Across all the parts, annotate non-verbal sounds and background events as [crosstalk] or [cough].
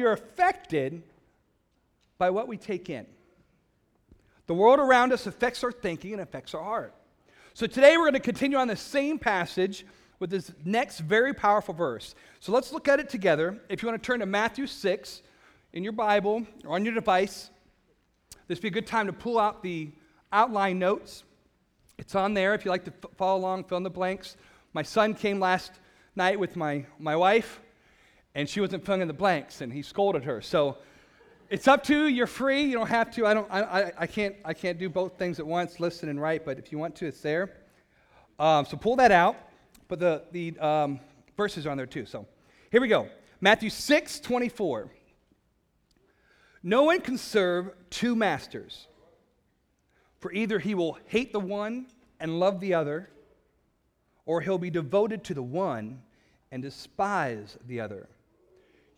we are affected by what we take in. The world around us affects our thinking and affects our heart. So today we're going to continue on the same passage with this next very powerful verse. So let's look at it together. If you want to turn to Matthew 6 in your Bible or on your device, this would be a good time to pull out the outline notes. It's on there if you like to follow along, fill in the blanks. My son came last night with my, my wife, and she wasn't filling in the blanks, and he scolded her. So it's up to you. You're free. You don't have to. I, don't, I, I, I can't, I can't do both things at once, listen and write, but if you want to, it's there. Um, so pull that out. But the, the um, verses are on there too. So here we go Matthew 6 24. No one can serve two masters, for either he will hate the one and love the other, or he'll be devoted to the one and despise the other.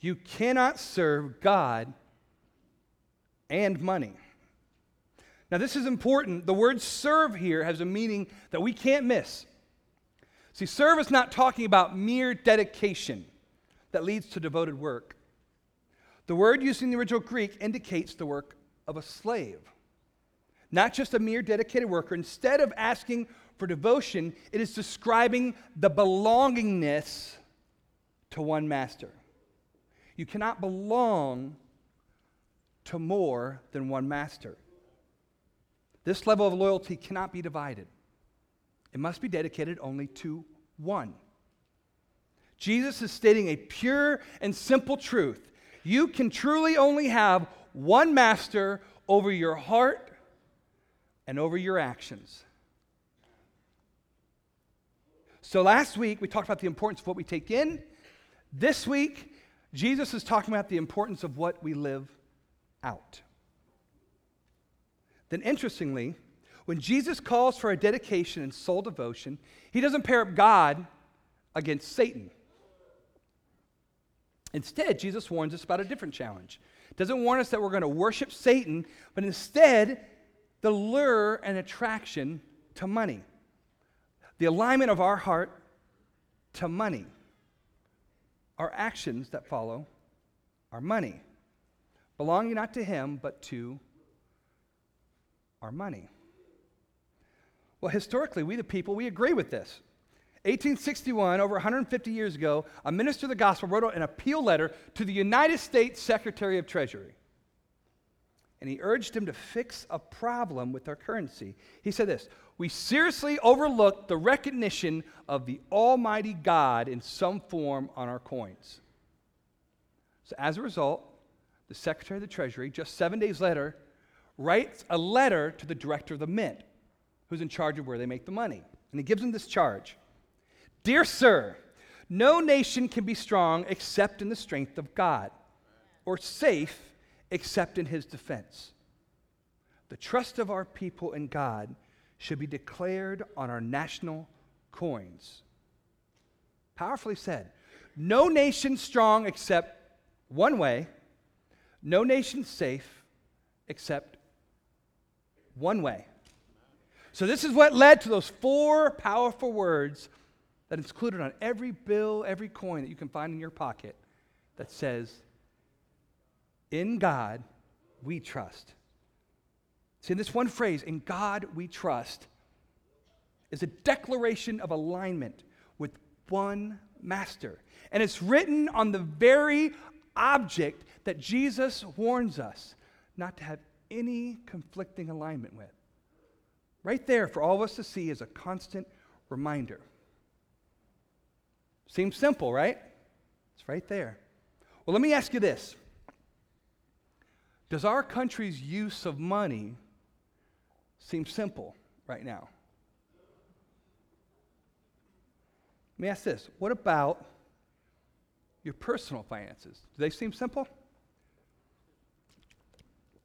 You cannot serve God and money. Now, this is important. The word serve here has a meaning that we can't miss. See, serve is not talking about mere dedication that leads to devoted work. The word used in the original Greek indicates the work of a slave, not just a mere dedicated worker. Instead of asking for devotion, it is describing the belongingness to one master. You cannot belong to more than one master. This level of loyalty cannot be divided. It must be dedicated only to one. Jesus is stating a pure and simple truth. You can truly only have one master over your heart and over your actions. So last week we talked about the importance of what we take in. This week, Jesus is talking about the importance of what we live out. Then, interestingly, when Jesus calls for a dedication and sole devotion, he doesn't pair up God against Satan. Instead, Jesus warns us about a different challenge. Doesn't warn us that we're going to worship Satan, but instead, the lure and attraction to money. The alignment of our heart to money. Our actions that follow are money, belonging not to Him, but to our money. Well, historically, we the people, we agree with this. 1861, over 150 years ago, a minister of the gospel wrote an appeal letter to the United States Secretary of Treasury. And he urged him to fix a problem with our currency. He said this We seriously overlooked the recognition of the Almighty God in some form on our coins. So, as a result, the Secretary of the Treasury, just seven days later, writes a letter to the director of the mint who's in charge of where they make the money. And he gives him this charge Dear sir, no nation can be strong except in the strength of God, or safe except in his defense. The trust of our people in God should be declared on our national coins. Powerfully said. No nation strong except one way, no nation safe except one way so, this is what led to those four powerful words that included on every bill, every coin that you can find in your pocket that says, In God we trust. See, in this one phrase, in God we trust, is a declaration of alignment with one master. And it's written on the very object that Jesus warns us not to have any conflicting alignment with. Right there for all of us to see is a constant reminder. Seems simple, right? It's right there. Well, let me ask you this Does our country's use of money seem simple right now? Let me ask this What about your personal finances? Do they seem simple?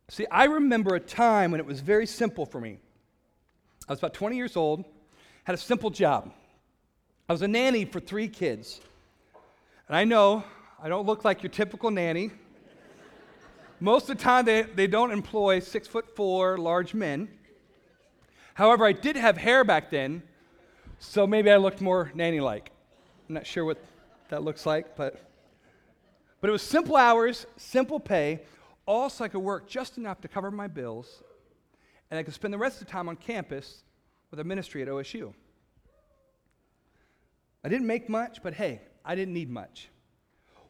See, I remember a time when it was very simple for me. I was about 20 years old, had a simple job. I was a nanny for three kids. And I know I don't look like your typical nanny. Most of the time, they, they don't employ six foot four large men. However, I did have hair back then, so maybe I looked more nanny like. I'm not sure what that looks like, but, But it was simple hours, simple pay, all so I could work just enough to cover my bills, and I could spend the rest of the time on campus with a ministry at OSU. I didn't make much, but hey, I didn't need much.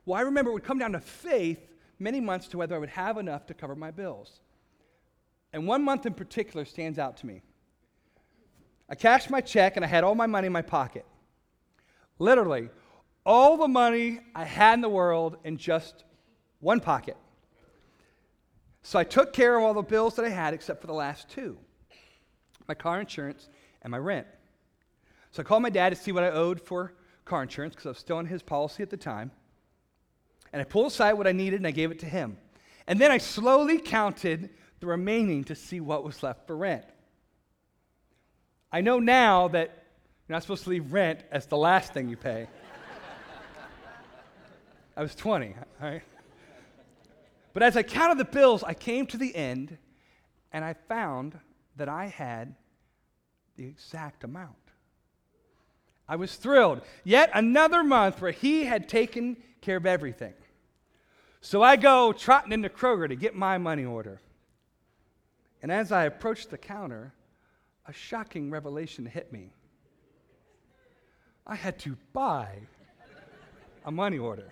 Well, I remember it would come down to faith many months to whether I would have enough to cover my bills. And one month in particular stands out to me. I cashed my check and I had all my money in my pocket. Literally, all the money I had in the world in just one pocket. So I took care of all the bills that I had except for the last two my car insurance and my rent. So I called my dad to see what I owed for car insurance because I was still on his policy at the time. And I pulled aside what I needed and I gave it to him. And then I slowly counted the remaining to see what was left for rent. I know now that you're not supposed to leave rent as the last thing you pay. I was 20, all right? But as I counted the bills, I came to the end and I found that I had the exact amount. I was thrilled. Yet another month where he had taken care of everything. So I go trotting into Kroger to get my money order. And as I approached the counter, a shocking revelation hit me. I had to buy a money order.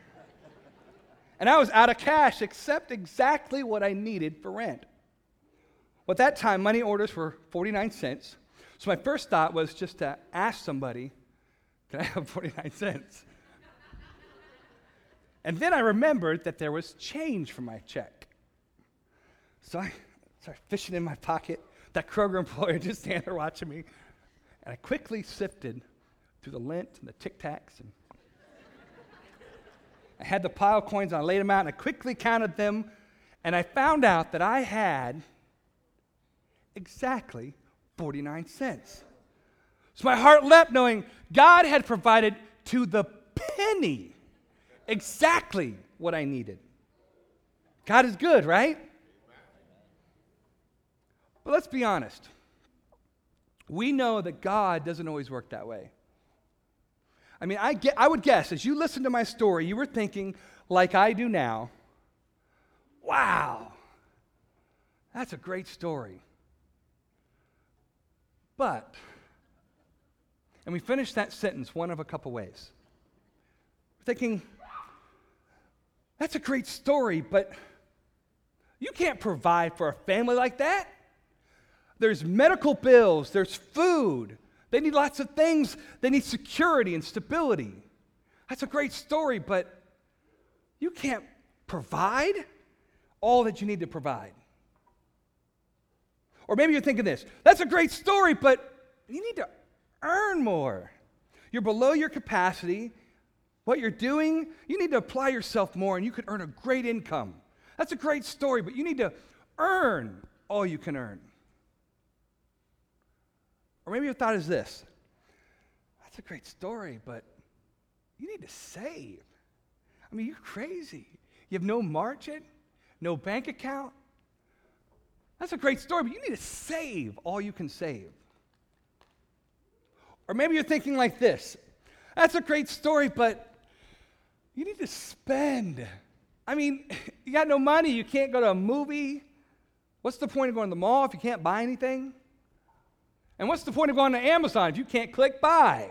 And I was out of cash except exactly what I needed for rent. Well, at that time, money orders were 49 cents. So my first thought was just to ask somebody, can I have [laughs] 49 cents? and then I remembered that there was change for my check. So I started fishing in my pocket. That Kroger employee [laughs] just standing there watching me. And I quickly sifted through the lint and the tic tacs. And I had the pile of coins and I laid them out and I quickly counted them. And I found out that I had exactly 49 cents. So my heart leapt knowing God had provided to the penny exactly what I needed. God is good, right? But let's be honest. We know that God doesn't always work that way. I mean, I, get, I would guess as you listen to my story, you were thinking, like I do now, wow, that's a great story. But, and we finish that sentence one of a couple ways. We're thinking, that's a great story, but you can't provide for a family like that. There's medical bills, there's food, they need lots of things, they need security and stability. That's a great story, but you can't provide all that you need to provide. Or maybe you're thinking this that's a great story, but you need to earn more. You're below your capacity. What you're doing, you need to apply yourself more and you could earn a great income. That's a great story, but you need to earn all you can earn. Or maybe your thought is this that's a great story, but you need to save. I mean, you're crazy. You have no margin, no bank account, that's a great story, but you need to save all you can save. Or maybe you're thinking like this that's a great story, but you need to spend. I mean, [laughs] you got no money, you can't go to a movie. What's the point of going to the mall if you can't buy anything? And what's the point of going to Amazon if you can't click buy?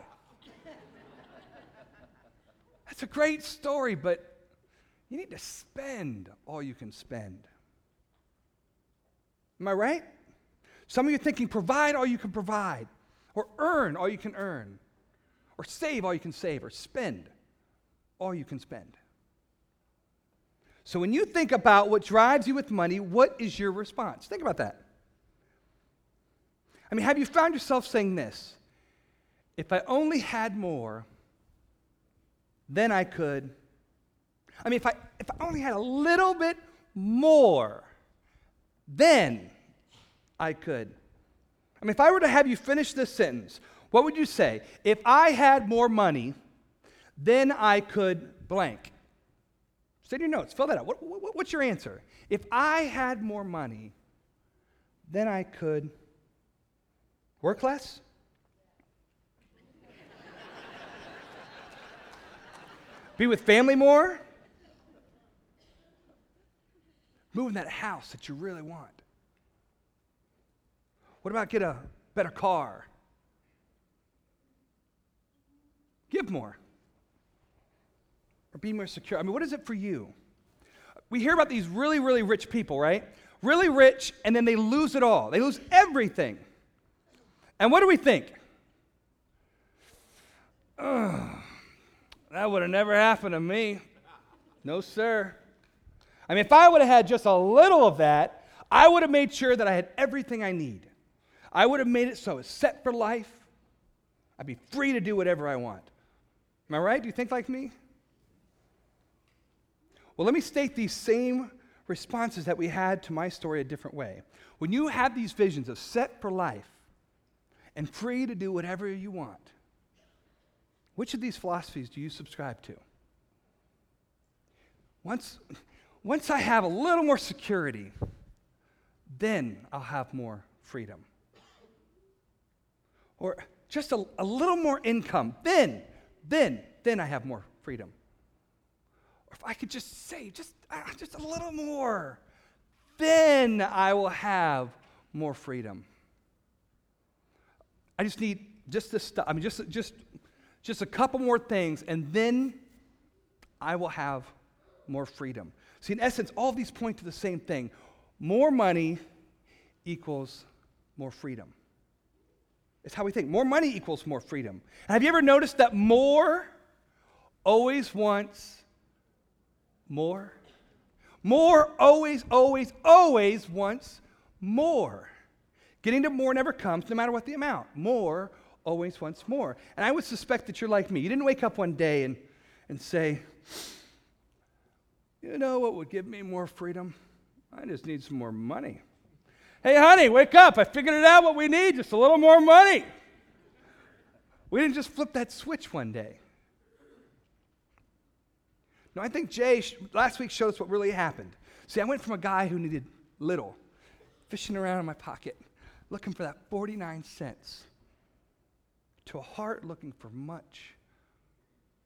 That's a great story, but you need to spend all you can spend. Am I right? Some of you are thinking, provide all you can provide, or earn all you can earn, or save all you can save, or spend all you can spend. So when you think about what drives you with money, what is your response? Think about that. I mean, have you found yourself saying this? If I only had more, then I could. I mean, if I, if I only had a little bit more, then I could. I mean, if I were to have you finish this sentence, what would you say? If I had more money, then I could blank. Say your notes, fill that out. What, what, what's your answer? If I had more money, then I could work less? Be with family more? Move in that house that you really want. What about get a better car? Give more. Or be more secure. I mean, what is it for you? We hear about these really, really rich people, right? Really rich, and then they lose it all. They lose everything. And what do we think? Ugh, that would have never happened to me. No, sir. I mean, if I would have had just a little of that, I would have made sure that I had everything I need. I would have made it so it's set for life. I'd be free to do whatever I want. Am I right? Do you think like me? Well, let me state these same responses that we had to my story a different way. When you have these visions of set for life and free to do whatever you want, which of these philosophies do you subscribe to? Once, once I have a little more security, then I'll have more freedom or just a, a little more income, then, then, then I have more freedom. Or if I could just save just, uh, just a little more, then I will have more freedom. I just need just this stuff. I mean, just, just, just a couple more things, and then I will have more freedom. See, in essence, all these point to the same thing more money equals more freedom. It's how we think. More money equals more freedom. And have you ever noticed that more always wants more? More always, always, always wants more. Getting to more never comes, no matter what the amount. More always wants more. And I would suspect that you're like me. You didn't wake up one day and, and say, you know what would give me more freedom? I just need some more money. Hey, honey, wake up. I figured it out what we need, just a little more money. We didn't just flip that switch one day. No, I think Jay last week showed us what really happened. See, I went from a guy who needed little, fishing around in my pocket, looking for that 49 cents, to a heart looking for much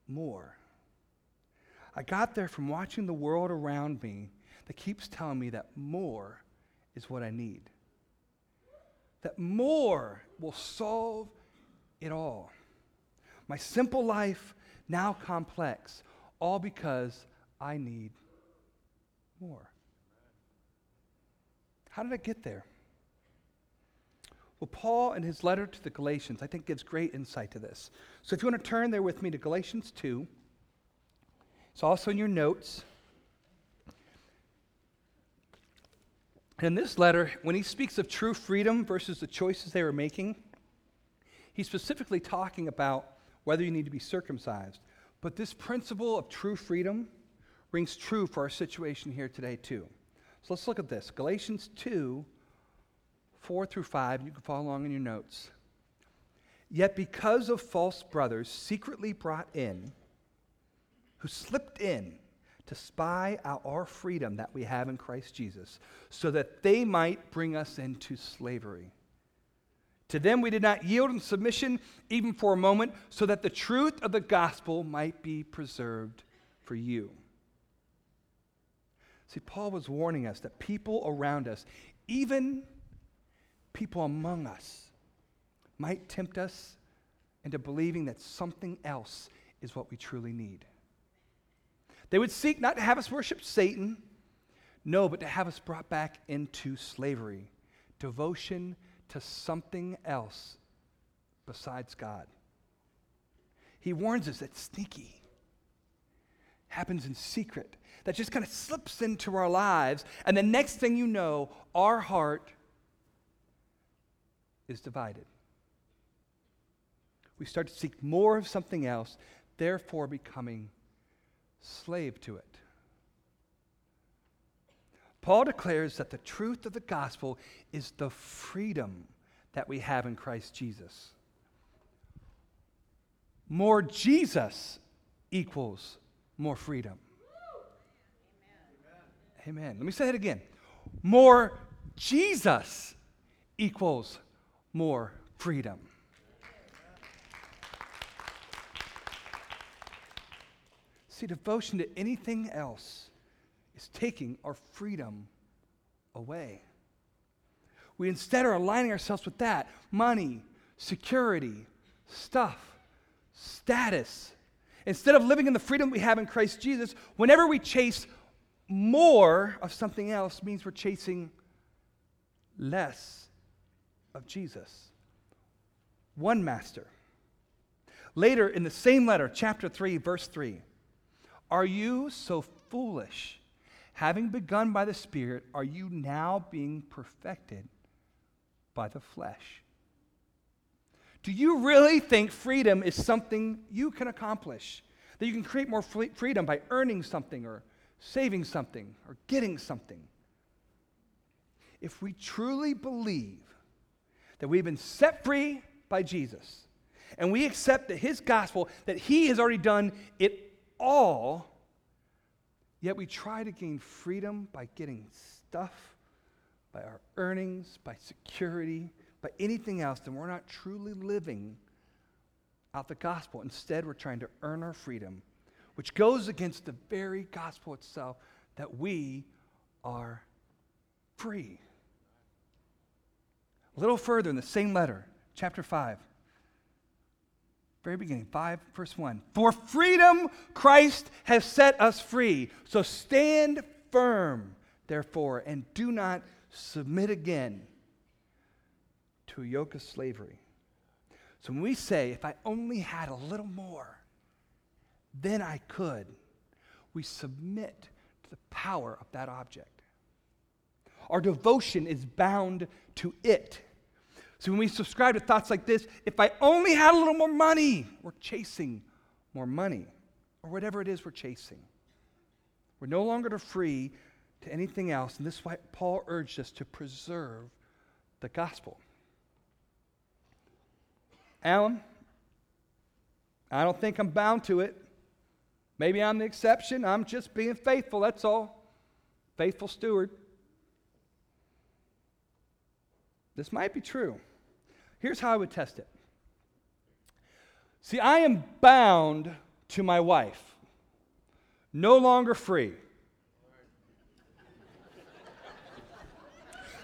more. I got there from watching the world around me that keeps telling me that more is what I need. That more will solve it all. My simple life, now complex, all because I need more. How did I get there? Well, Paul, in his letter to the Galatians, I think gives great insight to this. So if you want to turn there with me to Galatians 2, it's also in your notes. In this letter, when he speaks of true freedom versus the choices they were making, he's specifically talking about whether you need to be circumcised. But this principle of true freedom rings true for our situation here today, too. So let's look at this Galatians 2 4 through 5. You can follow along in your notes. Yet because of false brothers secretly brought in, who slipped in to spy out our freedom that we have in Christ Jesus, so that they might bring us into slavery. To them we did not yield in submission even for a moment, so that the truth of the gospel might be preserved for you. See, Paul was warning us that people around us, even people among us, might tempt us into believing that something else is what we truly need. They would seek not to have us worship Satan, no, but to have us brought back into slavery, devotion to something else besides God. He warns us that sneaky happens in secret, that just kind of slips into our lives, and the next thing you know, our heart is divided. We start to seek more of something else, therefore becoming slave to it. Paul declares that the truth of the gospel is the freedom that we have in Christ Jesus. More Jesus equals more freedom. Amen. Amen. Let me say it again. More Jesus equals more freedom. See, devotion to anything else is taking our freedom away. We instead are aligning ourselves with that money, security, stuff, status. Instead of living in the freedom we have in Christ Jesus, whenever we chase more of something else, means we're chasing less of Jesus. One master. Later in the same letter, chapter 3, verse 3, are you so foolish? Having begun by the Spirit, are you now being perfected by the flesh? Do you really think freedom is something you can accomplish? That you can create more freedom by earning something or saving something or getting something? If we truly believe that we've been set free by Jesus and we accept that his gospel, that he has already done it all, yet we try to gain freedom by getting stuff, by our earnings, by security, by anything else, then we're not truly living out the gospel. Instead, we're trying to earn our freedom, which goes against the very gospel itself that we are free. A little further in the same letter, chapter 5, very beginning, 5, verse 1. For freedom Christ has set us free. So stand firm, therefore, and do not submit again to a yoke of slavery. So when we say, if I only had a little more, then I could, we submit to the power of that object. Our devotion is bound to it. So when we subscribe to thoughts like this, if I only had a little more money, we're chasing more money or whatever it is we're chasing. We're no longer free to anything else. And this is why Paul urged us to preserve the gospel. Alan, I don't think I'm bound to it. Maybe I'm the exception. I'm just being faithful, that's all. Faithful steward. This might be true. Here's how I would test it. See, I am bound to my wife, no longer free.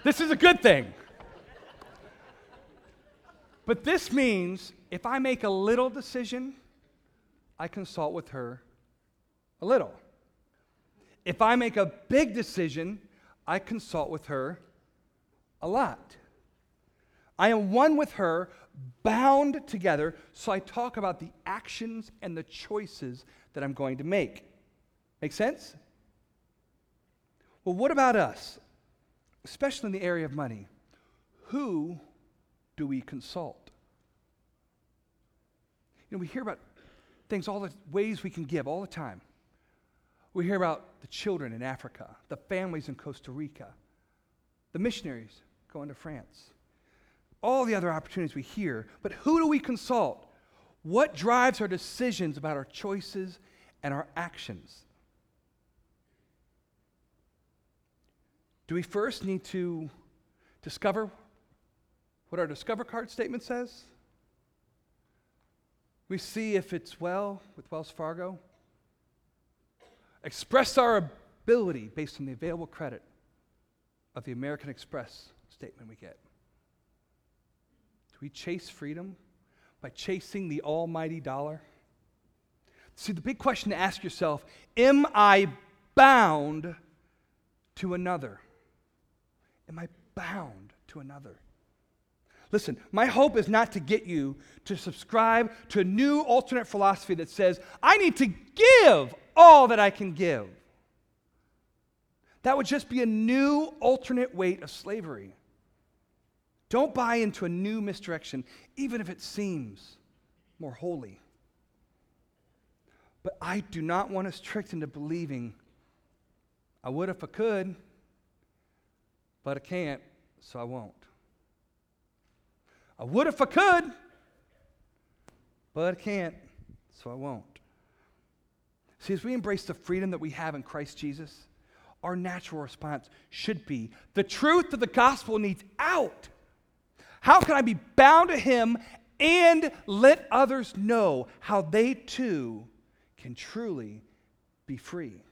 this is a good thing. But this means if I make a little decision, I consult with her a little. If I make a big decision, I consult with her a lot. I am one with her, bound together, so I talk about the actions and the choices that I'm going to make. Make sense? Well, what about us? Especially in the area of money. Who do we consult? You know, we hear about things, all the ways we can give all the time. We hear about the children in Africa, the families in Costa Rica, the missionaries going to France all the other opportunities we hear, but who do we consult? What drives our decisions about our choices and our actions? Do we first need to discover what our Discover card statement says? We see if it's well with Wells Fargo. Express our ability based on the available credit of the American Express statement we get. Do we chase freedom by chasing the almighty dollar? See, the big question to ask yourself am I bound to another? Am I bound to another? Listen, my hope is not to get you to subscribe to a new alternate philosophy that says, I need to give all that I can give. That would just be a new alternate weight of slavery. Don't buy into a new misdirection, even if it seems more holy. But I do not want us tricked into believing I would if I could, but I can't, so I won't. I would if I could, but I can't, so I won't. See, as we embrace the freedom that we have in Christ Jesus, our natural response should be the truth of the gospel needs out. How can I be bound to Him and let others know how they too can truly be free?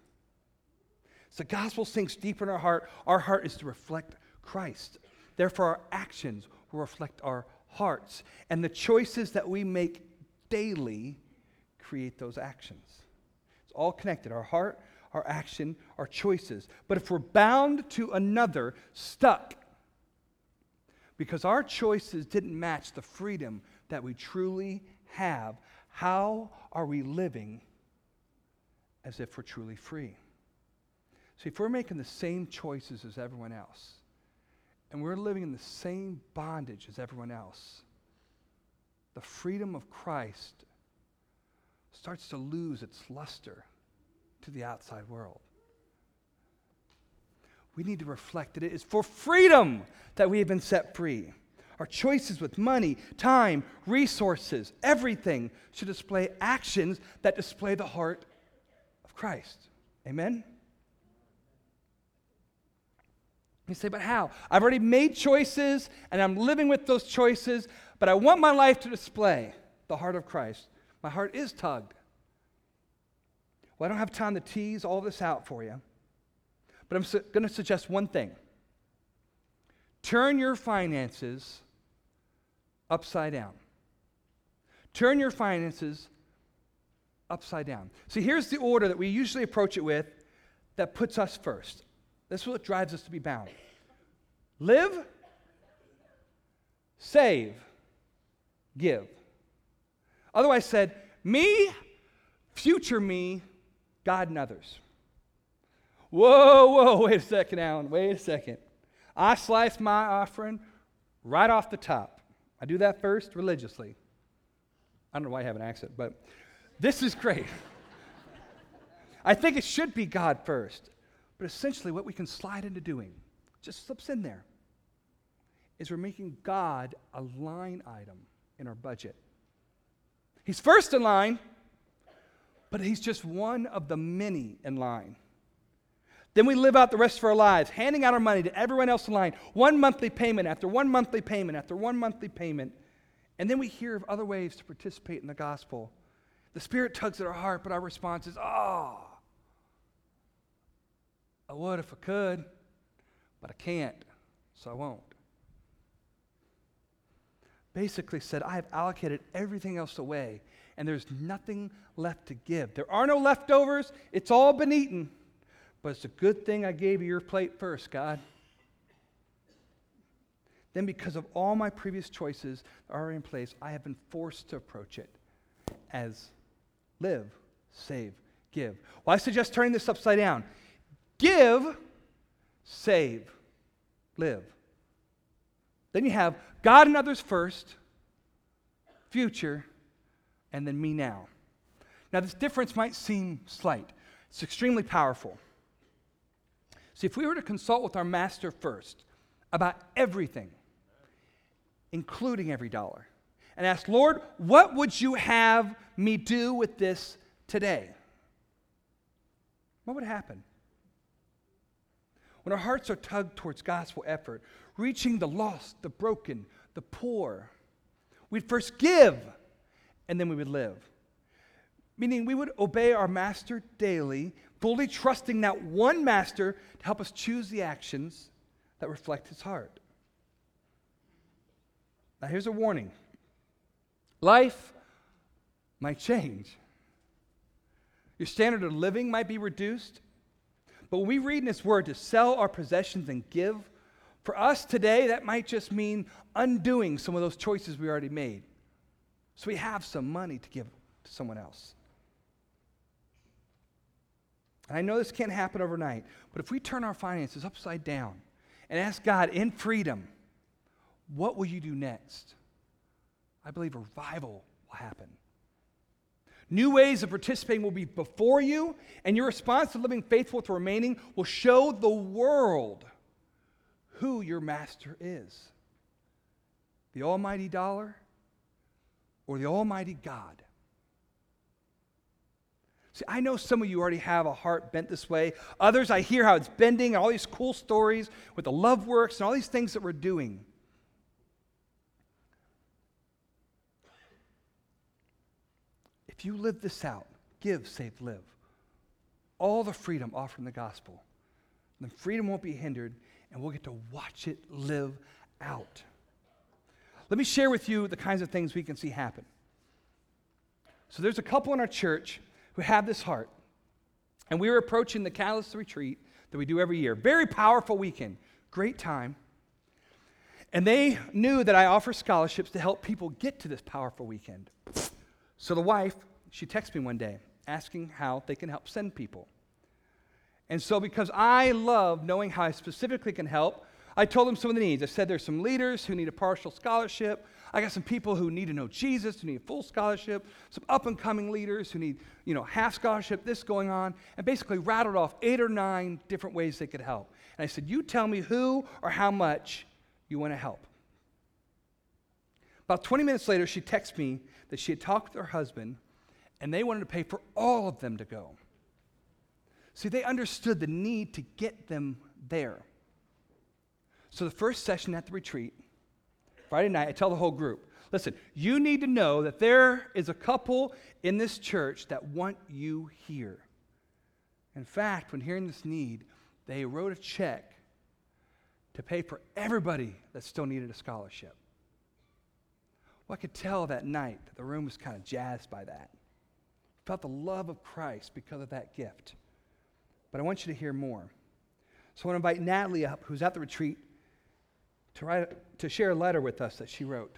So the gospel sinks deep in our heart, our heart is to reflect Christ. Therefore, our actions will reflect our hearts. And the choices that we make daily create those actions. It's all connected our heart, our action, our choices. But if we're bound to another, stuck, because our choices didn't match the freedom that we truly have, how are we living as if we're truly free? See, if we're making the same choices as everyone else, and we're living in the same bondage as everyone else, the freedom of Christ starts to lose its luster to the outside world. We need to reflect that it is for freedom that we have been set free. Our choices with money, time, resources, everything should display actions that display the heart of Christ. Amen? You say, but how? I've already made choices and I'm living with those choices, but I want my life to display the heart of Christ. My heart is tugged. Well, I don't have time to tease all this out for you, but I'm su- going to suggest one thing turn your finances upside down. Turn your finances upside down. See, here's the order that we usually approach it with that puts us first. This is what drives us to be bound. Live, save, give. Otherwise said, me, future me, God and others. Whoa, whoa, wait a second, Alan, wait a second. I slice my offering right off the top. I do that first religiously. I don't know why I have an accent, but this is great. [laughs] I think it should be God first. But essentially, what we can slide into doing, just slips in there, is we're making God a line item in our budget. He's first in line, but he's just one of the many in line. Then we live out the rest of our lives, handing out our money to everyone else in line, one monthly payment after one monthly payment after one monthly payment. And then we hear of other ways to participate in the gospel. The Spirit tugs at our heart, but our response is, oh, I would if I could, but I can't, so I won't. Basically, said, I have allocated everything else away, and there's nothing left to give. There are no leftovers, it's all been eaten. But it's a good thing I gave you your plate first, God. Then, because of all my previous choices that are in place, I have been forced to approach it as live, save, give. Well, I suggest turning this upside down. Give, save, live. Then you have God and others first, future, and then me now. Now, this difference might seem slight, it's extremely powerful. See, if we were to consult with our master first about everything, including every dollar, and ask, Lord, what would you have me do with this today? What would happen? when our hearts are tugged towards gospel effort, reaching the lost, the broken, the poor, we'd first give and then we would live. Meaning we would obey our master daily, fully trusting that one master to help us choose the actions that reflect his heart. Now, here's a warning life might change. Your standard of living might be reduced. But when we read in His Word to sell our possessions and give, for us today, that might just mean undoing some of those choices we already made. So we have some money to give to someone else. And I know this can't happen overnight, but if we turn our finances upside down and ask God in freedom, what will you do next? I believe revival will happen. New ways of participating will be before you, and your response to living faithful to remaining will show the world who your master is the almighty dollar or the almighty God. See, I know some of you already have a heart bent this way. Others, I hear how it's bending, all these cool stories with the love works and all these things that we're doing. If you live this out, give, save, live, all the freedom offered in the gospel, then freedom won't be hindered, and we'll get to watch it live out. Let me share with you the kinds of things we can see happen. So, there's a couple in our church who have this heart, and we were approaching the Catalyst Retreat that we do every year. Very powerful weekend, great time. And they knew that I offer scholarships to help people get to this powerful weekend. So the wife, she texted me one day asking how they can help send people. And so, because I love knowing how I specifically can help, I told them some of the needs. I said there's some leaders who need a partial scholarship. I got some people who need to know Jesus, who need a full scholarship, some up and coming leaders who need, you know, half scholarship, this going on, and basically rattled off eight or nine different ways they could help. And I said, You tell me who or how much you want to help. About 20 minutes later, she texted me that she had talked with her husband and they wanted to pay for all of them to go. See, they understood the need to get them there. So the first session at the retreat, Friday night, I tell the whole group listen, you need to know that there is a couple in this church that want you here. In fact, when hearing this need, they wrote a check to pay for everybody that still needed a scholarship. Well, I could tell that night that the room was kind of jazzed by that. Felt the love of Christ because of that gift. But I want you to hear more. So I want to invite Natalie up, who's at the retreat, to, write, to share a letter with us that she wrote.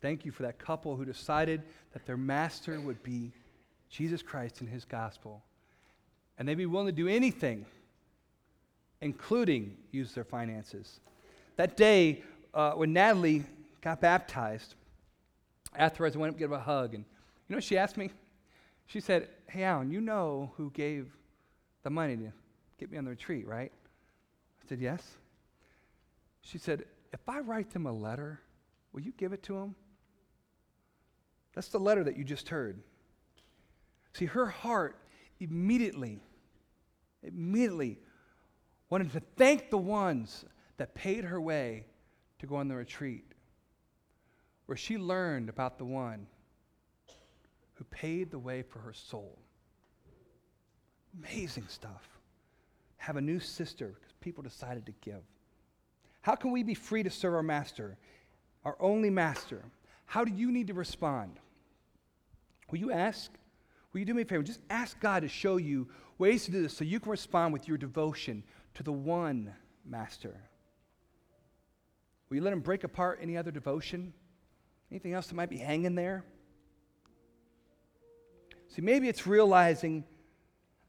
Thank you for that couple who decided that their master would be Jesus Christ and his gospel. And they'd be willing to do anything, including use their finances. That day, uh, when Natalie got baptized, afterwards I went up to give her a hug. And you know what she asked me? She said, Hey, Alan, you know who gave the money to get me on the retreat, right? I said, Yes. She said, If I write them a letter, will you give it to them? That's the letter that you just heard. See, her heart immediately immediately wanted to thank the ones that paid her way to go on the retreat, where she learned about the one who paid the way for her soul. Amazing stuff. Have a new sister because people decided to give. How can we be free to serve our master, our only master? How do you need to respond? Will you ask? Will you do me a favor? Just ask God to show you ways to do this so you can respond with your devotion to the one master. Will you let him break apart any other devotion? Anything else that might be hanging there? See, maybe it's realizing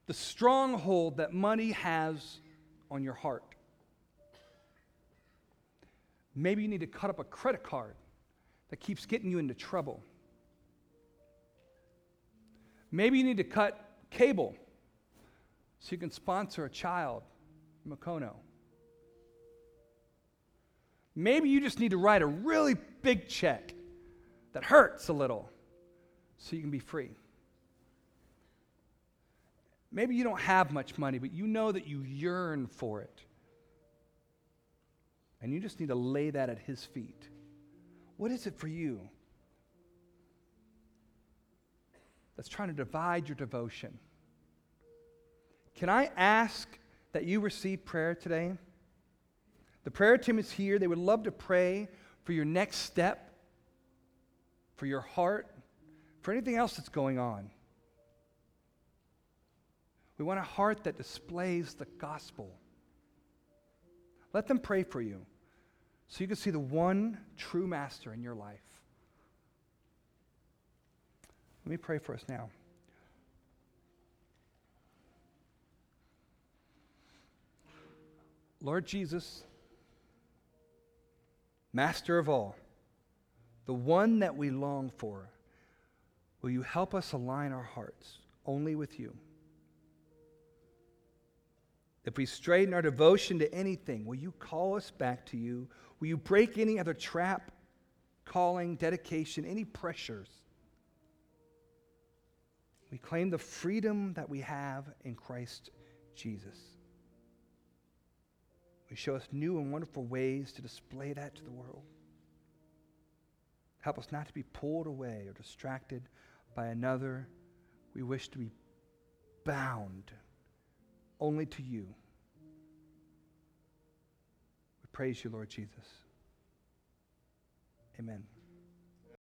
the stronghold that money has on your heart. Maybe you need to cut up a credit card that keeps getting you into trouble. Maybe you need to cut cable so you can sponsor a child from Makono. Maybe you just need to write a really big check that hurts a little so you can be free. Maybe you don't have much money, but you know that you yearn for it. And you just need to lay that at His feet. What is it for you that's trying to divide your devotion? Can I ask that you receive prayer today? The prayer team is here. They would love to pray for your next step, for your heart, for anything else that's going on. We want a heart that displays the gospel. Let them pray for you so you can see the one true master in your life. Let me pray for us now. Lord Jesus, Master of all, the one that we long for, will you help us align our hearts only with you? If we strayed in our devotion to anything, will you call us back to you? Will you break any other trap, calling, dedication, any pressures? We claim the freedom that we have in Christ Jesus. We show us new and wonderful ways to display that to the world. Help us not to be pulled away or distracted by another. We wish to be bound only to you. We praise you, Lord Jesus. Amen.